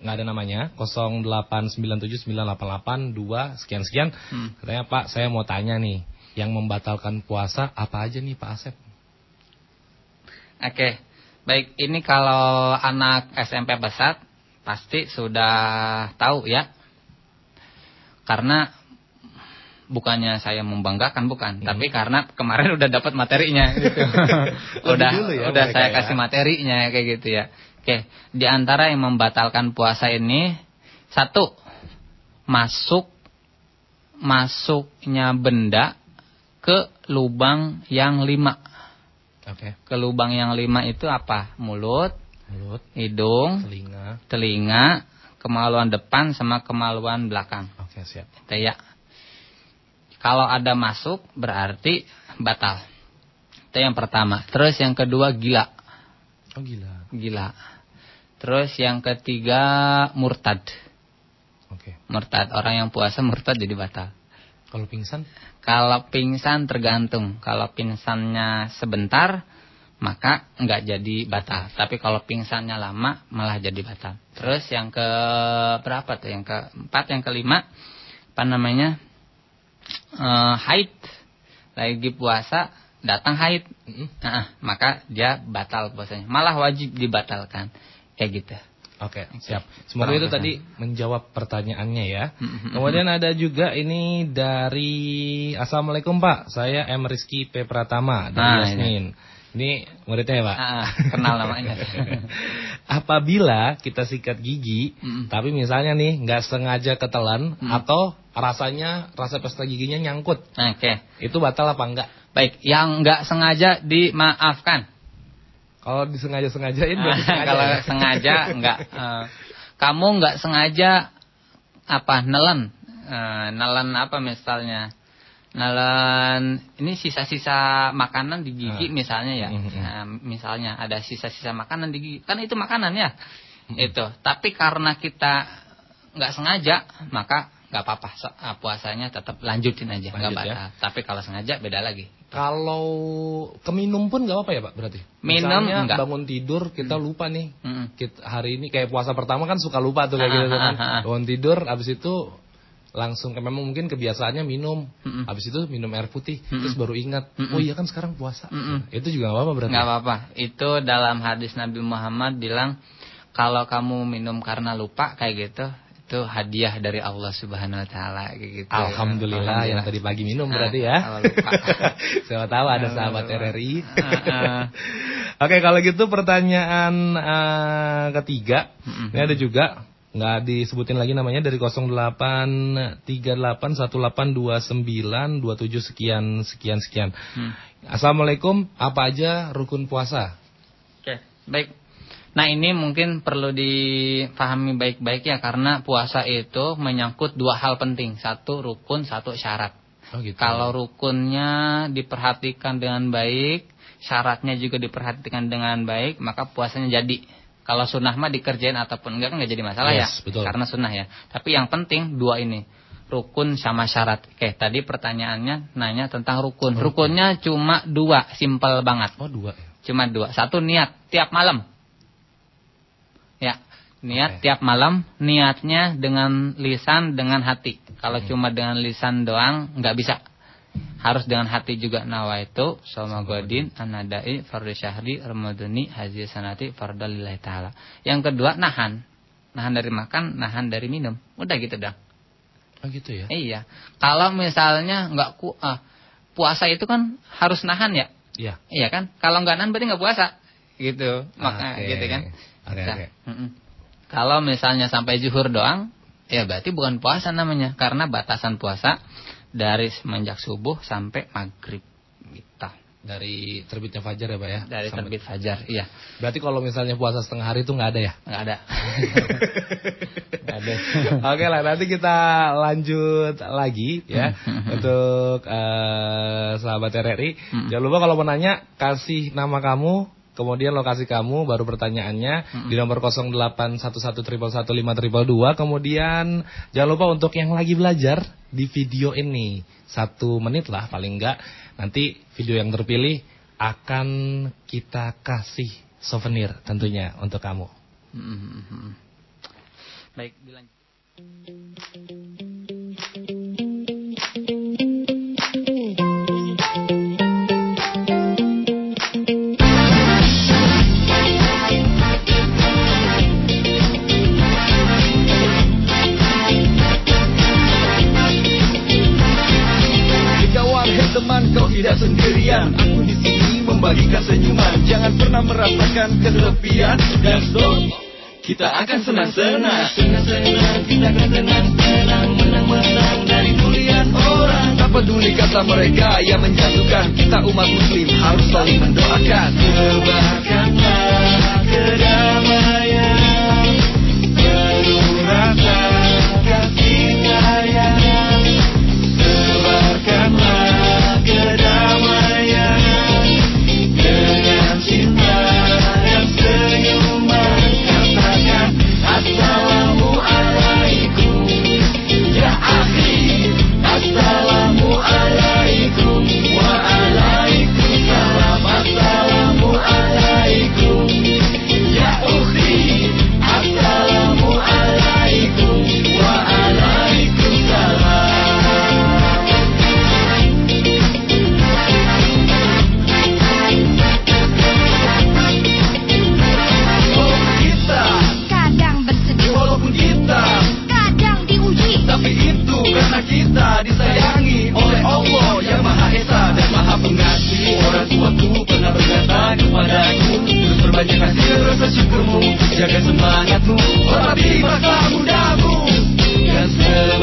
Speaker 2: nggak ada namanya 0897988 sekian sekian. Hmm. Katanya Pak, saya mau tanya nih, yang membatalkan puasa apa aja nih Pak Asep?
Speaker 3: Oke, baik ini kalau anak SMP besar pasti sudah tahu ya, karena bukannya saya membanggakan bukan, hmm. tapi karena kemarin udah dapat materinya gitu. udah ya, udah saya ya. kasih materinya kayak gitu ya. Oke, di antara yang membatalkan puasa ini satu masuk masuknya benda ke lubang yang lima.
Speaker 2: Oke.
Speaker 3: Ke lubang yang lima itu apa? Mulut,
Speaker 2: mulut,
Speaker 3: hidung,
Speaker 2: telinga,
Speaker 3: telinga, kemaluan depan sama kemaluan belakang.
Speaker 2: Oke, siap.
Speaker 3: Itu ya. Kalau ada masuk berarti batal. Itu yang pertama. Terus yang kedua gila.
Speaker 2: Oh gila.
Speaker 3: Gila. Terus yang ketiga murtad.
Speaker 2: Oke. Okay.
Speaker 3: Murtad. Orang yang puasa murtad jadi batal.
Speaker 2: Kalau pingsan?
Speaker 3: Kalau pingsan tergantung. Kalau pingsannya sebentar maka enggak jadi batal. Tapi kalau pingsannya lama malah jadi batal. Terus yang ke berapa tuh? Yang keempat, yang kelima apa namanya? uh, haid lagi puasa datang haid nah, maka dia batal puasanya malah wajib dibatalkan kayak gitu
Speaker 2: Oke, siap. Semoga
Speaker 3: Kurang
Speaker 2: itu
Speaker 3: lebih
Speaker 2: tadi menjawab pertanyaannya ya. Kemudian ada juga ini dari Assalamualaikum Pak, saya M Rizky P Pratama dari
Speaker 3: Ah,
Speaker 2: Yasmin. Ini muridnya ya Pak.
Speaker 3: Ah, kenal namanya.
Speaker 2: Apabila kita sikat gigi,
Speaker 3: Mm-mm.
Speaker 2: tapi misalnya nih nggak sengaja ketelan
Speaker 3: Mm.
Speaker 2: atau rasanya rasa pasta giginya nyangkut,
Speaker 3: Oke.
Speaker 2: itu batal apa enggak?
Speaker 3: Baik, yang nggak sengaja dimaafkan.
Speaker 2: Kalau disengaja-sengajain berarti sengaja.
Speaker 3: Kalau
Speaker 2: ya?
Speaker 3: sengaja enggak eh, kamu nggak sengaja apa nelen Eh, nelen apa misalnya nelen ini sisa-sisa makanan di gigi
Speaker 2: Ah.
Speaker 3: misalnya ya
Speaker 2: Mhm.
Speaker 3: Nah, misalnya ada sisa-sisa makanan di gigi kan itu makanan ya itu tapi karena kita nggak sengaja maka nggak apa-apa ah, puasanya tetap lanjutin aja nggak
Speaker 2: Lanjut ya.
Speaker 3: batal tapi kalau sengaja beda lagi
Speaker 2: Kalau keminum pun nggak apa-apa ya Pak berarti?
Speaker 3: Minum
Speaker 2: Misalnya
Speaker 3: enggak.
Speaker 2: bangun tidur kita lupa nih.
Speaker 3: Mm-mm.
Speaker 2: Kita, hari ini kayak puasa pertama kan suka lupa tuh kayak
Speaker 3: Ah,
Speaker 2: gitu tuh
Speaker 3: ah,
Speaker 2: kan.
Speaker 3: ah, ah.
Speaker 2: Bangun tidur abis itu langsung memang mungkin kebiasaannya minum.
Speaker 3: Mm-mm.
Speaker 2: Habis itu minum air putih
Speaker 3: Mm-mm.
Speaker 2: terus baru ingat,
Speaker 3: Mm-mm.
Speaker 2: oh iya kan sekarang puasa.
Speaker 3: Mm-mm.
Speaker 2: Itu juga nggak apa-apa berarti.
Speaker 3: Nggak apa-apa. Itu dalam hadis Nabi Muhammad bilang kalau kamu minum karena lupa kayak gitu, itu hadiah dari Allah Subhanahu wa taala gitu.
Speaker 2: Alhamdulillah, yang tadi pagi minum
Speaker 3: Nah,
Speaker 2: berarti ya. Siapa tahu ada sahabat RRI.
Speaker 3: Heeh.
Speaker 2: Oke, kalau gitu pertanyaan eh, ketiga. Ini ada juga nggak disebutin lagi namanya dari 0838182927 sekian sekian sekian.
Speaker 3: Hmm.
Speaker 2: Assalamualaikum, apa aja rukun puasa?
Speaker 3: Oke, baik. Nah ini mungkin perlu dipahami baik-baik ya karena puasa itu menyangkut dua hal penting, satu rukun, satu syarat.
Speaker 2: Oh gitu.
Speaker 3: Kalau rukunnya diperhatikan dengan baik, syaratnya juga diperhatikan dengan baik, maka puasanya jadi. Kalau sunnah mah dikerjain ataupun enggak kan nggak jadi masalah
Speaker 2: Yes,
Speaker 3: ya,
Speaker 2: betul.
Speaker 3: karena sunnah ya. Tapi yang penting dua ini, rukun sama syarat. Oke, tadi pertanyaannya nanya tentang rukun. Rukunnya cuma dua, simpel banget.
Speaker 2: Oh dua ya.
Speaker 3: Cuma dua. Satu niat tiap malam. Ya, niat
Speaker 2: Oke.
Speaker 3: tiap malam. Niatnya dengan lisan, dengan hati. Kalau
Speaker 2: Hmm.
Speaker 3: cuma dengan lisan doang nggak bisa. Harus dengan hati juga nawaitu soma godin anadai fardu syahri ramadhani haji sanati fardalillahi taala. Yang kedua nahan. Nahan dari makan, nahan dari minum. Udah gitu dah.
Speaker 2: Oh gitu ya.
Speaker 3: Iya. Kalau misalnya nggak ku ah, puasa itu kan harus nahan ya.
Speaker 2: Iya.
Speaker 3: Iya kan? Kalau nggak nahan berarti nggak puasa. Gitu. Maka
Speaker 2: Oke.
Speaker 3: gitu kan.
Speaker 2: Oke,
Speaker 3: Nah. Kalau misalnya sampai zuhur doang, ya berarti bukan puasa namanya karena batasan puasa dari semenjak subuh sampai maghrib gitu.
Speaker 2: Dari terbitnya fajar ya Pak ya?
Speaker 3: Dari
Speaker 2: Sampai-
Speaker 3: terbit fajar, iya.
Speaker 2: Berarti kalau misalnya puasa setengah hari itu nggak ada ya?
Speaker 3: Nggak ada. Ada.
Speaker 2: Oke lah, nanti kita lanjut lagi ya untuk eh, sahabat RRI.
Speaker 3: Hmm.
Speaker 2: Jangan lupa kalau mau nanya kasih nama kamu, kemudian lokasi kamu, baru pertanyaannya
Speaker 3: Hmm.
Speaker 2: di nomor 0811111522. Kemudian jangan lupa untuk yang lagi belajar di video ini satu menit lah paling enggak. Nanti video yang terpilih akan kita kasih souvenir tentunya untuk kamu.
Speaker 3: Mm-mm. Baik, dilanjut.
Speaker 8: Kau tidak sendirian. Aku di sini membagikan senyuman. Jangan pernah merasakan kesepian dan stop. Kita akan senang-senang, senang-senang. Kita akan senang-senang, menang-menang dari bulian orang. Tak peduli kata mereka yang menjatuhkan. Kita umat muslim harus saling mendoakan. Sebarkanlah kedamaian, penuh rasa disayangi oleh Allah yang Maha Esa dan Maha Pengasih Orang tuaku pernah berkata kepadaku Terus berbanyak hasil rasa syukurmu Jaga semangatmu tetapi masa mudamu Dan
Speaker 9: semangatmu.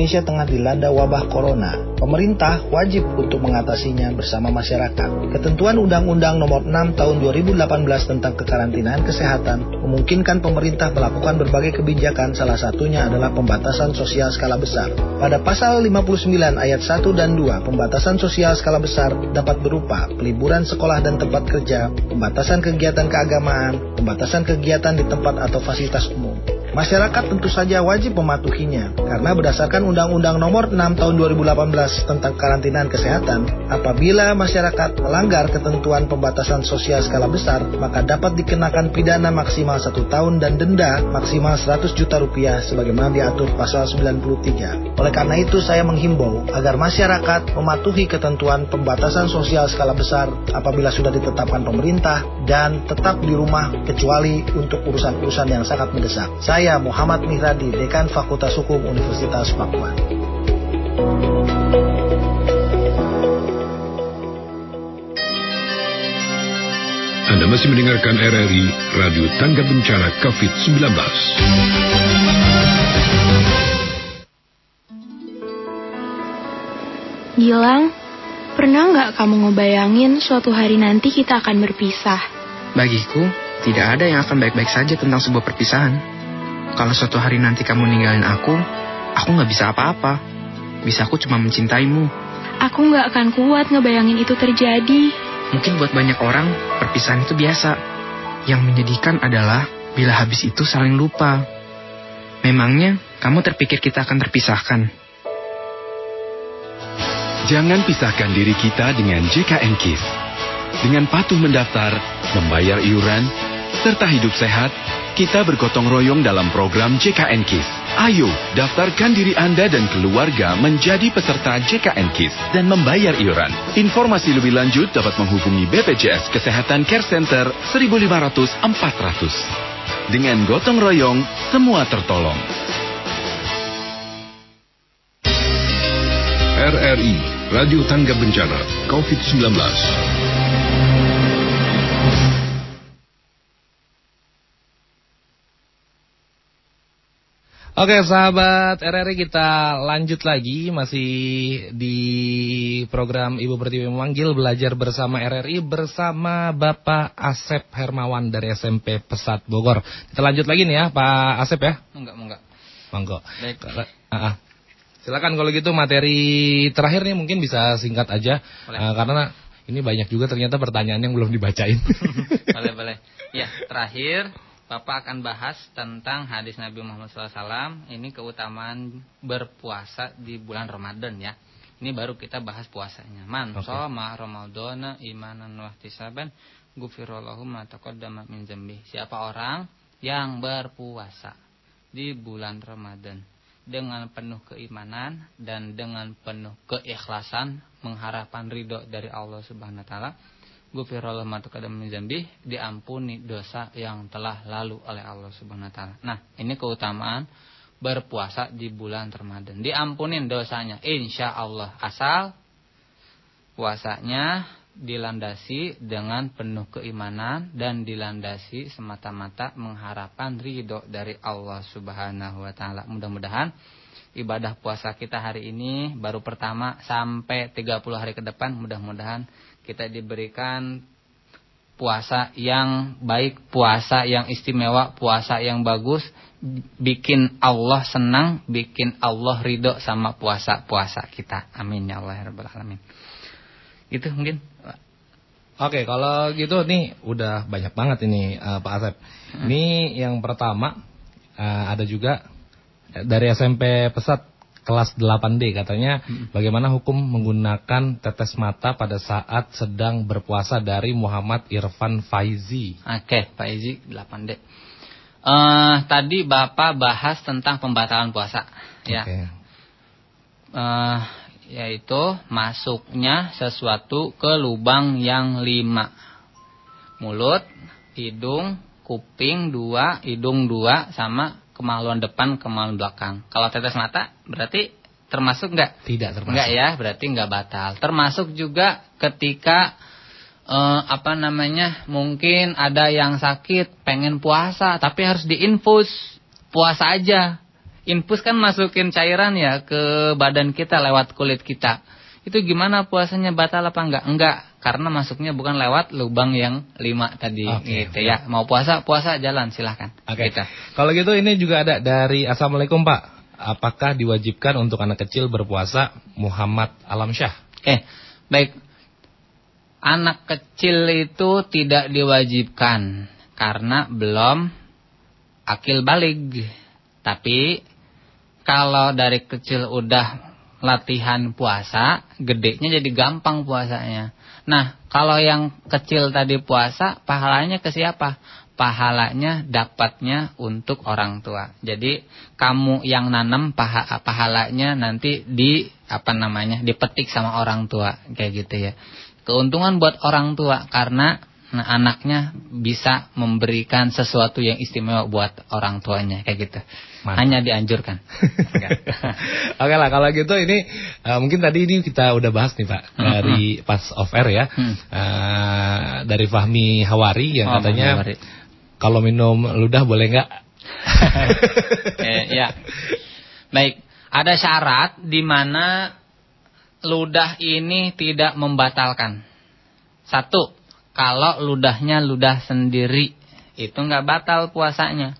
Speaker 9: Indonesia tengah dilanda wabah corona. Pemerintah wajib untuk mengatasinya bersama masyarakat. Ketentuan Undang-Undang Nomor 6 Tahun 2018 tentang kekarantinaan kesehatan memungkinkan pemerintah melakukan berbagai kebijakan salah satunya adalah pembatasan sosial skala besar. Pada pasal 59 ayat 1 dan 2, pembatasan sosial skala besar dapat berupa peliburan sekolah dan tempat kerja, pembatasan kegiatan keagamaan, pembatasan kegiatan di tempat atau fasilitas umum. Masyarakat tentu saja wajib mematuhinya karena berdasarkan Undang-Undang Nomor 6 Tahun 2018 tentang karantinaan kesehatan, apabila masyarakat melanggar ketentuan pembatasan sosial skala besar, maka dapat dikenakan pidana maksimal satu tahun dan denda maksimal 100 juta rupiah sebagaimana diatur pasal 93. Oleh karena itu saya menghimbau agar masyarakat mematuhi ketentuan pembatasan sosial skala besar apabila sudah ditetapkan pemerintah dan tetap di rumah kecuali untuk urusan-urusan yang sangat mendesak. Saya Muhammad Mihradi, Dekan Fakultas Hukum Universitas Papua.
Speaker 1: Anda masih mendengarkan RRI Radio Tangga Bencana COVID-19.
Speaker 10: Gilang, pernah nggak kamu ngebayangin suatu hari nanti kita akan berpisah?
Speaker 11: Bagiku, tidak ada yang akan baik-baik saja tentang sebuah perpisahan. Kalau suatu hari nanti kamu ninggalin aku, aku nggak bisa apa-apa. Bisa aku cuma mencintaimu.
Speaker 10: Aku nggak akan kuat ngebayangin itu terjadi.
Speaker 11: Mungkin buat banyak orang, perpisahan itu biasa. Yang menyedihkan adalah bila habis itu saling lupa. Memangnya, kamu terpikir kita akan terpisahkan?
Speaker 4: Jangan pisahkan diri kita dengan JKN KIS. Dengan patuh mendaftar, membayar iuran, serta hidup sehat, kita bergotong royong dalam program JKN KIS. Ayo, daftarkan diri Anda dan keluarga menjadi peserta JKN KIS dan membayar iuran. Informasi lebih lanjut dapat menghubungi BPJS Kesehatan Care Center 1500 400. Dengan gotong royong, semua tertolong.
Speaker 1: RRI Radio Tangga Bencana COVID-19.
Speaker 2: Oke sahabat RRI kita lanjut lagi masih di program Ibu Pertiwi memanggil belajar bersama RRI bersama Bapak Asep Hermawan dari SMP Pesat Bogor. Kita lanjut lagi nih ya Pak Asep ya.
Speaker 3: Enggak, enggak.
Speaker 2: Monggo.
Speaker 3: Baik.
Speaker 2: Ah, ah. Silakan kalau gitu materi terakhir nih mungkin bisa singkat aja Ah, karena ini banyak juga ternyata pertanyaan yang belum dibacain.
Speaker 3: boleh, boleh. Ya, terakhir Bapak akan bahas tentang hadis Nabi Muhammad SAW. Ini keutamaan berpuasa di bulan Ramadan ya. Ini baru kita bahas puasanya. Man
Speaker 2: Oke.
Speaker 3: shoma ramadhana imanan wa ihtisaban ghufirallahu ma taqaddama min dzambi. Siapa orang yang berpuasa di bulan Ramadan dengan penuh keimanan dan dengan penuh keikhlasan mengharapkan ridho dari Allah Subhanahu wa taala Gufirallahu ma taqaddama diampuni dosa yang telah lalu oleh Allah Subhanahu wa taala. Nah, ini keutamaan berpuasa di bulan Ramadan. Diampunin dosanya insya Allah asal puasanya dilandasi dengan penuh keimanan dan dilandasi semata-mata mengharapkan ridho dari Allah Subhanahu wa taala. Mudah-mudahan ibadah puasa kita hari ini baru pertama sampai 30 hari ke depan mudah-mudahan kita diberikan puasa yang baik, puasa yang istimewa, puasa yang bagus, bikin Allah senang, bikin Allah ridho sama puasa-puasa kita. Amin ya Allah ya rabbal alamin. Itu mungkin
Speaker 2: Oke, kalau gitu nih udah banyak banget ini uh, Pak Asep. Hmm. Ini yang pertama uh, ada juga dari SMP Pesat kelas 8D katanya hmm. bagaimana hukum menggunakan tetes mata pada saat sedang berpuasa dari Muhammad Irfan Faizi.
Speaker 3: Oke, Faizi 8D. Uh, tadi Bapak bahas tentang pembatalan puasa ya. Okay. Uh, yaitu masuknya sesuatu ke lubang yang lima. Mulut, hidung, kuping dua, hidung dua, sama kemaluan depan, kemaluan belakang. Kalau tetes mata berarti termasuk enggak?
Speaker 2: Tidak termasuk.
Speaker 3: Enggak ya, berarti enggak batal. Termasuk juga ketika eh, apa namanya? Mungkin ada yang sakit pengen puasa tapi harus diinfus. Puasa aja infus kan masukin cairan ya ke badan kita lewat kulit kita. Itu gimana puasanya batal apa enggak? Enggak, karena masuknya bukan lewat lubang yang lima tadi okay, gitu okay. ya. Mau puasa, puasa jalan silahkan.
Speaker 2: Oke. Okay. Gitu. Kalau gitu ini juga ada dari Assalamualaikum Pak. Apakah diwajibkan untuk anak kecil berpuasa Muhammad Alamsyah?
Speaker 3: Oke, okay. baik. Anak kecil itu tidak diwajibkan karena belum akil balik. Tapi kalau dari kecil udah latihan puasa, gedenya jadi gampang puasanya. Nah, kalau yang kecil tadi puasa, pahalanya ke siapa? Pahalanya dapatnya untuk orang tua. Jadi kamu yang nanam paha, pahalanya nanti di apa namanya dipetik sama orang tua kayak gitu ya. Keuntungan buat orang tua karena nah, anaknya bisa memberikan sesuatu yang istimewa buat orang tuanya kayak gitu. Mantap. Hanya dianjurkan.
Speaker 2: Oke lah kalau gitu ini uh, mungkin tadi ini kita udah bahas nih Pak hmm, dari hmm. pas off air ya. Hmm. Uh, dari Fahmi Hawari yang oh, katanya kalau minum ludah boleh nggak?
Speaker 3: eh, ya. Baik, ada syarat di mana ludah ini tidak membatalkan. Satu, kalau ludahnya ludah sendiri itu nggak batal puasanya.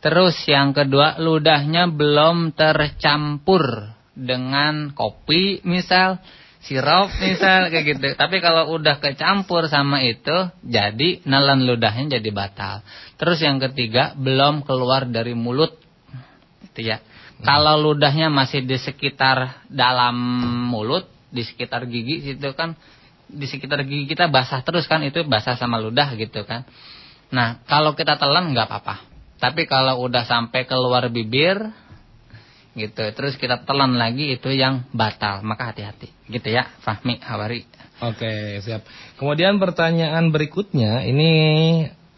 Speaker 3: Terus yang kedua, ludahnya belum tercampur dengan kopi misal, sirup misal kayak gitu. Tapi kalau udah kecampur sama itu, jadi nelan ludahnya jadi batal. Terus yang ketiga, belum keluar dari mulut. Itu ya. Kalau ludahnya masih di sekitar dalam mulut, di sekitar gigi situ kan di sekitar gigi kita basah terus kan itu basah sama ludah gitu kan. Nah, kalau kita telan nggak apa-apa. Tapi kalau udah sampai keluar bibir gitu, terus kita telan lagi itu yang batal, maka hati-hati. Gitu ya, Fahmi Hawari.
Speaker 2: Oke, siap. Kemudian pertanyaan berikutnya ini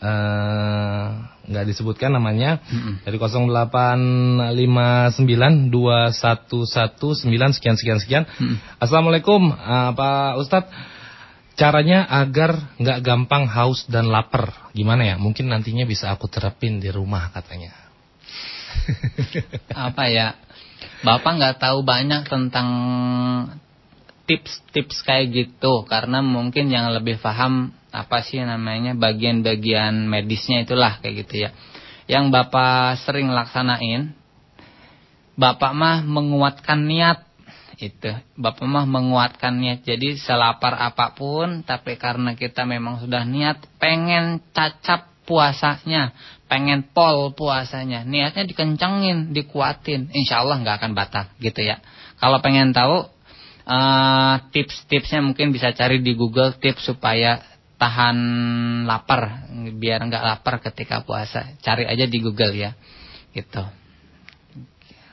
Speaker 2: eh, nggak uh, disebutkan namanya mm -mm. dari 08592119 sekian sekian sekian. Mm -mm. Assalamualaikum, uh, Pak Ustadz. Caranya agar nggak gampang haus dan lapar. Gimana ya? Mungkin nantinya bisa aku terapin di rumah katanya.
Speaker 3: Apa ya? Bapak nggak tahu banyak tentang tips-tips kayak gitu karena mungkin yang lebih paham apa sih namanya bagian-bagian medisnya itulah kayak gitu ya. Yang Bapak sering laksanain Bapak mah menguatkan niat itu. Bapak mah menguatkan niat jadi selapar apa pun tapi karena kita memang sudah niat pengen cacap puasanya pengen pol puasanya. Niatnya dikencengin dikuatin. Insya Allah nggak akan batal gitu ya. Kalau pengen tahu uh, tips-tipsnya mungkin bisa cari di Google tips supaya tahan lapar biar nggak lapar ketika puasa. Cari aja di Google ya gitu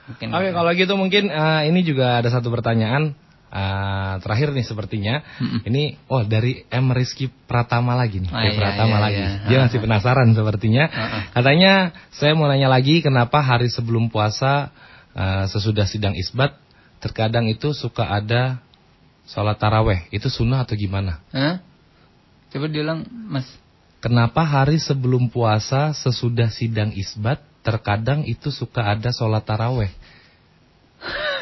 Speaker 2: Oke, okay, kalau gitu mungkin uh, ini juga ada satu pertanyaan. uh, terakhir nih sepertinya. Ini oh dari M Rizky Pratama lagi nih.
Speaker 3: Ah,
Speaker 2: Dari
Speaker 3: iya,
Speaker 2: Pratama
Speaker 3: iya,
Speaker 2: lagi.
Speaker 3: iya.
Speaker 2: Dia masih penasaran sepertinya. Katanya saya mau nanya lagi kenapa hari sebelum puasa uh, sesudah sidang isbat terkadang itu suka ada sholat taraweh. Itu sunnah atau gimana?
Speaker 3: Hah? Coba diulang, Mas.
Speaker 2: Kenapa hari sebelum puasa sesudah sidang isbat terkadang itu suka ada sholat taraweh?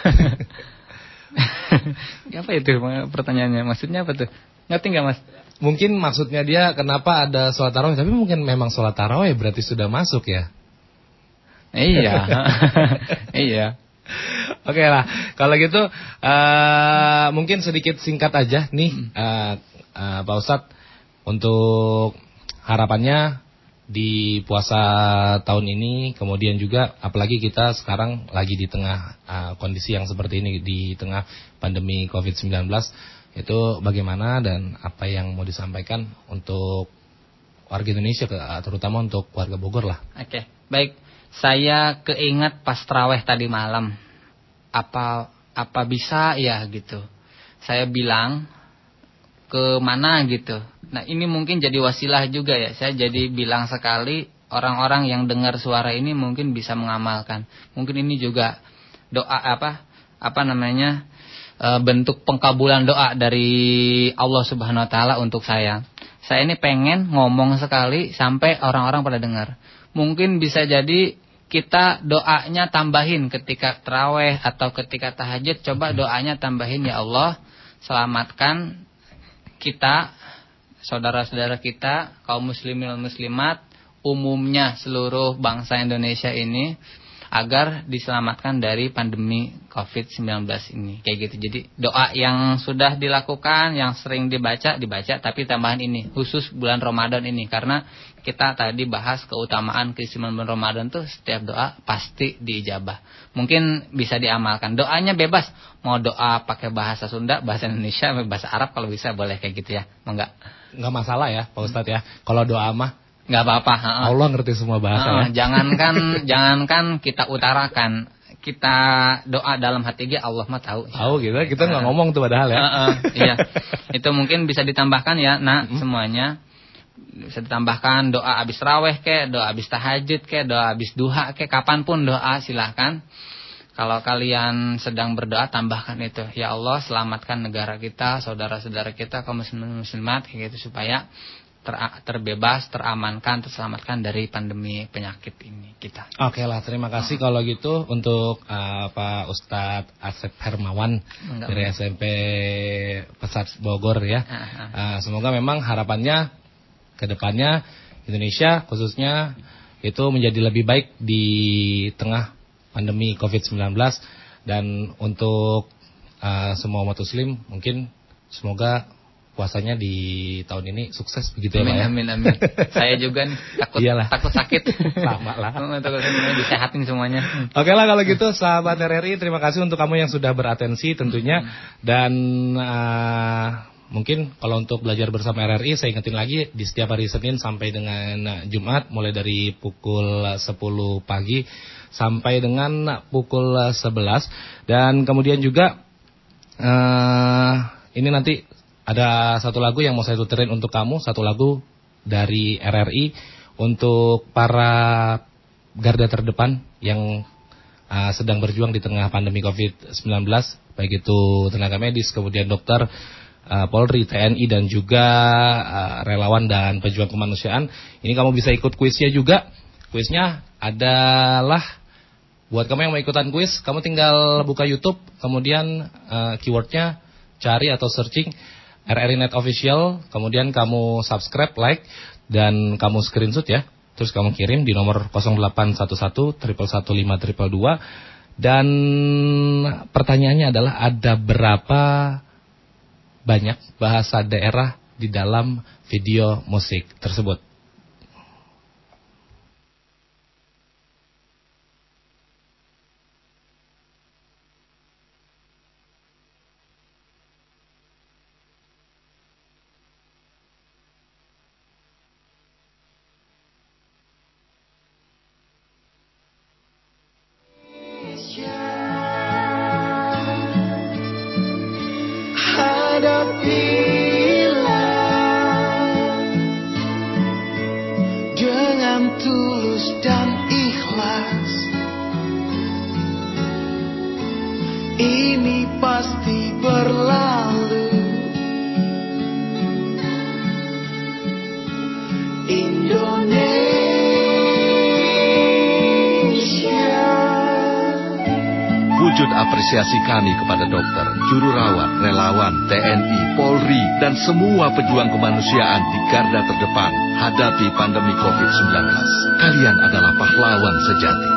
Speaker 3: apa itu pertanyaannya? Maksudnya apa tuh? Ngerti nggak Mas?
Speaker 2: Mungkin maksudnya dia kenapa ada sholat taraweh, tapi mungkin memang sholat taraweh berarti sudah masuk ya.
Speaker 3: Iya. iya.
Speaker 2: Oke lah, kalau gitu uh, mungkin sedikit singkat aja nih uh, uh, Pak Ustadz untuk harapannya di puasa tahun ini, kemudian juga apalagi kita sekarang lagi di tengah uh, kondisi yang seperti ini di tengah pandemi COVID-19 itu bagaimana dan apa yang mau disampaikan untuk warga Indonesia terutama untuk warga Bogor lah.
Speaker 3: Oke, baik. Saya keingat pas traweh tadi malam. Apa apa bisa ya gitu. Saya bilang ke mana gitu. Nah, ini mungkin jadi wasilah juga ya. Saya jadi bilang sekali orang-orang yang dengar suara ini mungkin bisa mengamalkan. Mungkin ini juga doa apa? Apa namanya? e, bentuk pengkabulan doa dari Allah Subhanahu wa taala untuk saya. Saya ini pengen ngomong sekali sampai orang-orang pada dengar. Mungkin bisa jadi kita doanya tambahin ketika terawih atau ketika tahajud coba doanya tambahin ya Allah selamatkan kita saudara-saudara kita kaum muslimin dan muslimat umumnya seluruh bangsa Indonesia ini agar diselamatkan dari pandemi COVID-19 ini kayak gitu jadi doa yang sudah dilakukan yang sering dibaca dibaca tapi tambahan ini khusus bulan Ramadan ini karena kita tadi bahas keutamaan keistimewaan bulan Ramadan tuh setiap doa pasti diijabah. Mungkin bisa diamalkan. Doanya bebas. Mau doa pakai bahasa Sunda, bahasa Indonesia, bahasa Arab kalau bisa boleh kayak gitu ya. Enggak?
Speaker 2: Enggak masalah ya, Pak Ustadz ya. Kalau doa mah
Speaker 3: enggak apa-apa,
Speaker 2: Allah ngerti semua bahasa ya.
Speaker 3: Jangankan jangankan kita utarakan, kita doa dalam hati dia Allah mah tahu.
Speaker 2: Tahu gitu, kita nggak ngomong tuh padahal ya.
Speaker 3: Heeh, iya. Itu mungkin bisa ditambahkan ya, nah semuanya bisa ditambahkan doa habis raweh ke, doa habis tahajud ke, doa habis duha ke, kapan pun doa silahkan. Kalau kalian sedang berdoa tambahkan itu, ya Allah selamatkan negara kita, saudara-saudara kita, kaum muslimin muslimat kayak gitu supaya ter terbebas, teramankan, terselamatkan dari pandemi penyakit ini kita.
Speaker 2: Oke lah, terima kasih kalau gitu untuk uh, Pak Ustadz Asep Hermawan
Speaker 3: Enggak,
Speaker 2: dari
Speaker 3: enggak.
Speaker 2: SMP Pesat Bogor ya.
Speaker 3: Ah, ah.
Speaker 2: Uh, semoga memang harapannya ke depannya Indonesia khususnya itu menjadi lebih baik di tengah pandemi COVID-19 dan untuk uh, semua umat muslim mungkin semoga puasanya di tahun ini sukses begitu ya Pak
Speaker 3: Amin,
Speaker 2: ya.
Speaker 3: amin, amin. Saya juga nih takut
Speaker 2: Iyalah.
Speaker 3: takut sakit.
Speaker 2: Sama lah.
Speaker 3: takut sakit, disehatin semuanya.
Speaker 2: Oke lah kalau gitu sahabat RRI terima kasih untuk kamu yang sudah beratensi tentunya dan uh, mungkin kalau untuk belajar bersama RRI saya ingetin lagi di setiap hari Senin sampai dengan Jumat mulai dari pukul uh, 10 pagi sampai dengan pukul uh, 11 dan kemudian juga uh, ini nanti ada satu lagu yang mau saya tuterin untuk kamu satu lagu dari RRI untuk para garda terdepan yang uh, sedang berjuang di tengah pandemi COVID-19, baik itu tenaga medis, kemudian dokter, uh, Polri, TNI dan juga relawan dan pejuang kemanusiaan. Ini kamu bisa ikut kuisnya juga. Kuisnya adalah buat kamu yang mau ikutan kuis, kamu tinggal buka YouTube, kemudian uh, keywordnya cari atau searching RRI Net Official, kemudian kamu subscribe, like, dan kamu screenshot ya. Terus kamu kirim di nomor 0811 111 Dan pertanyaannya adalah ada berapa banyak bahasa daerah di dalam video musik tersebut?
Speaker 4: Semua pejuang kemanusiaan di garda terdepan hadapi pandemi COVID-19. Kalian adalah pahlawan sejati.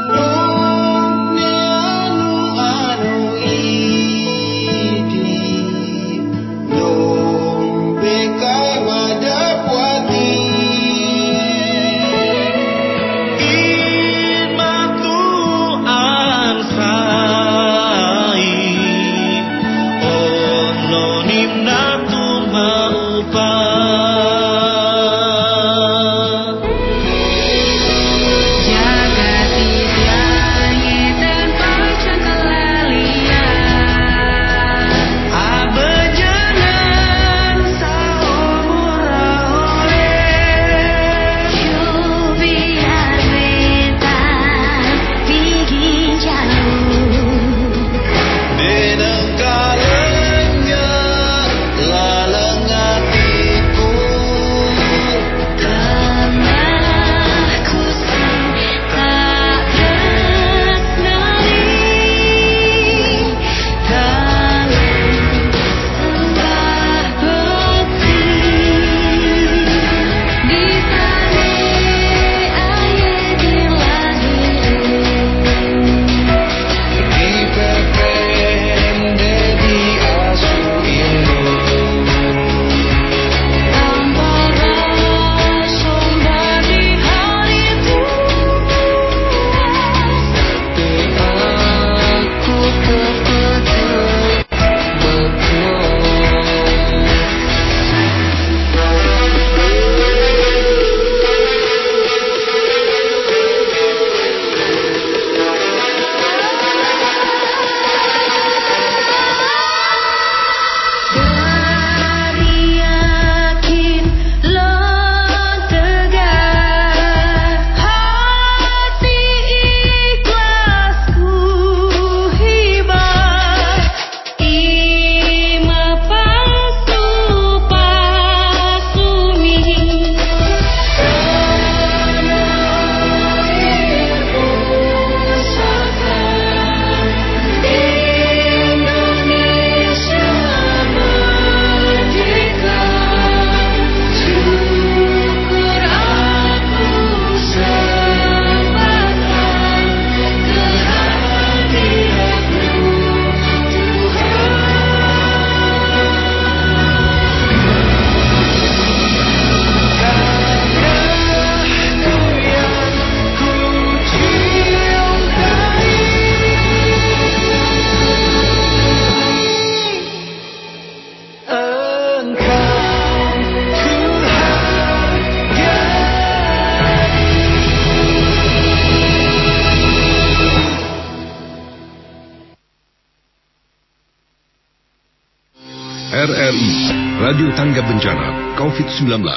Speaker 1: Bencana, COVID-19.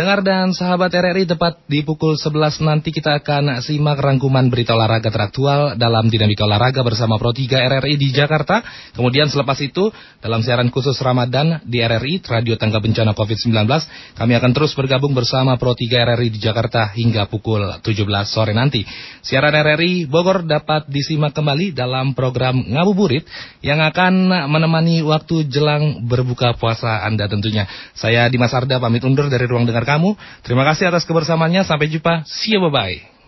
Speaker 2: Pendengar dan sahabat RRI tepat di pukul 11 nanti kita akan simak rangkuman berita olahraga teraktual dalam dinamika olahraga bersama Pro 3 RRI di Jakarta. Kemudian selepas itu dalam siaran khusus Ramadan di RRI Radio Tangga Bencana COVID-19 kami akan terus bergabung bersama Pro 3 RRI di Jakarta hingga pukul 17 sore nanti. Siaran RRI Bogor dapat disimak kembali dalam program Ngabuburit yang akan menemani waktu jelang berbuka puasa Anda tentunya. Saya Dimas Arda pamit undur dari ruang dengar kamu. Terima kasih atas kebersamaannya. Sampai jumpa. See you bye-bye.